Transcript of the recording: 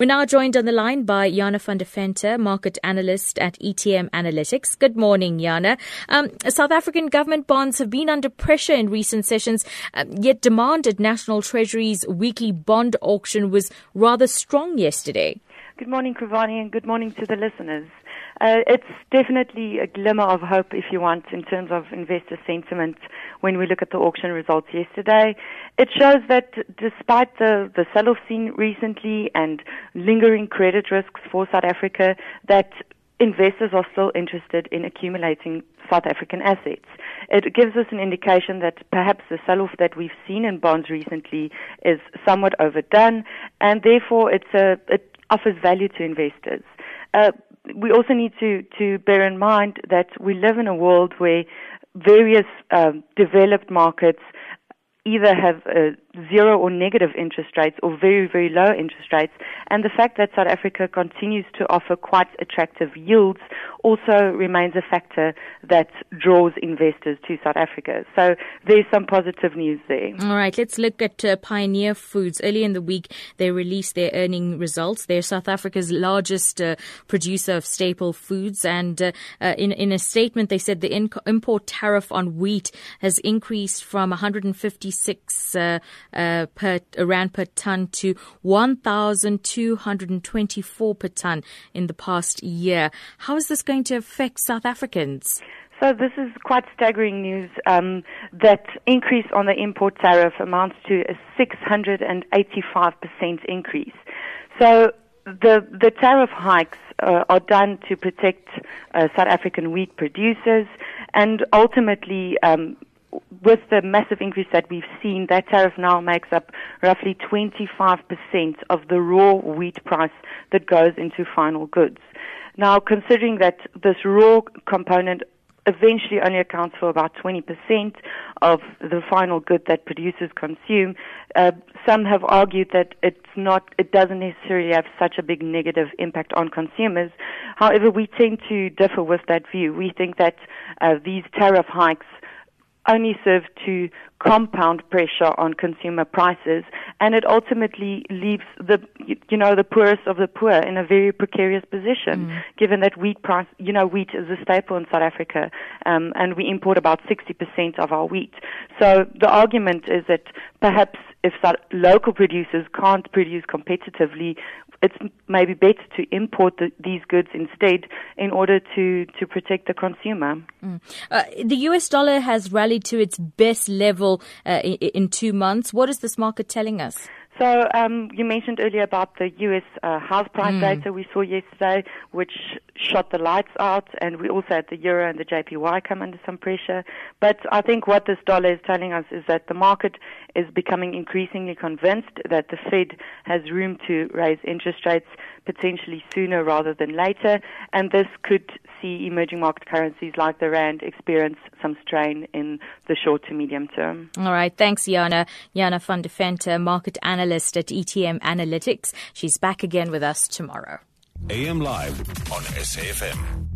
We're now joined on the line by Jana van der Venter, market analyst at ETM Analytics. Good morning, Jana. Um, South African government bonds have been under pressure in recent sessions, uh, yet demand at National Treasury's weekly bond auction was rather strong yesterday. Good morning, Krivani, and good morning to the listeners. Uh, it's definitely a glimmer of hope, if you want, in terms of investor sentiment when we look at the auction results yesterday. It shows that despite the, the sell-off seen recently and lingering credit risks for South Africa, that investors are still interested in accumulating South African assets. It gives us an indication that perhaps the sell-off that we've seen in bonds recently is somewhat overdone, and therefore it's a, it offers value to investors. Uh, we also need to, to bear in mind that we live in a world where various um, developed markets either have uh, zero or negative interest rates or very, very low interest rates. And the fact that South Africa continues to offer quite attractive yields also remains a factor that draws investors to South Africa. So there's some positive news there. All right, let's look at uh, Pioneer Foods. Early in the week, they released their earning results. They're South Africa's largest uh, producer of staple foods. And uh, uh in, in a statement, they said the in- import tariff on wheat has increased from 150 Six uh, per rand per ton to 1,224 per ton in the past year. How is this going to affect South Africans? So this is quite staggering news. Um, that increase on the import tariff amounts to a 685% increase. So the the tariff hikes uh, are done to protect uh, South African wheat producers, and ultimately um, with the massive increase that we've seen, that tariff now makes up roughly 25% of the raw wheat price that goes into final goods. Now, considering that this raw component eventually only accounts for about 20% of the final good that producers consume. Uh, some have argued that it's not, it doesn't necessarily have such a big negative impact on consumers. However, we tend to differ with that view. We think that uh, these tariff hikes only serve to compound pressure on consumer prices and it ultimately leaves the you know the poorest of the poor in a very precarious position mm. given that wheat price you know wheat is a staple in South Africa um, and we import about 60% of our wheat so the argument is that perhaps if local producers can't produce competitively it's maybe better to import the, these goods instead in order to, to protect the consumer. Mm. Uh, the US dollar has rallied to its best level uh, in, in two months. What is this market telling us? So um, you mentioned earlier about the U.S. Uh, house price mm. data we saw yesterday, which shot the lights out, and we also had the euro and the JPY come under some pressure. But I think what this dollar is telling us is that the market is becoming increasingly convinced that the Fed has room to raise interest rates potentially sooner rather than later, and this could see emerging market currencies like the rand experience some strain in the short to medium term. All right, thanks, Jana. Jana van der Venter, market analyst at ETM Analytics. She's back again with us tomorrow. AM Live on SAFM.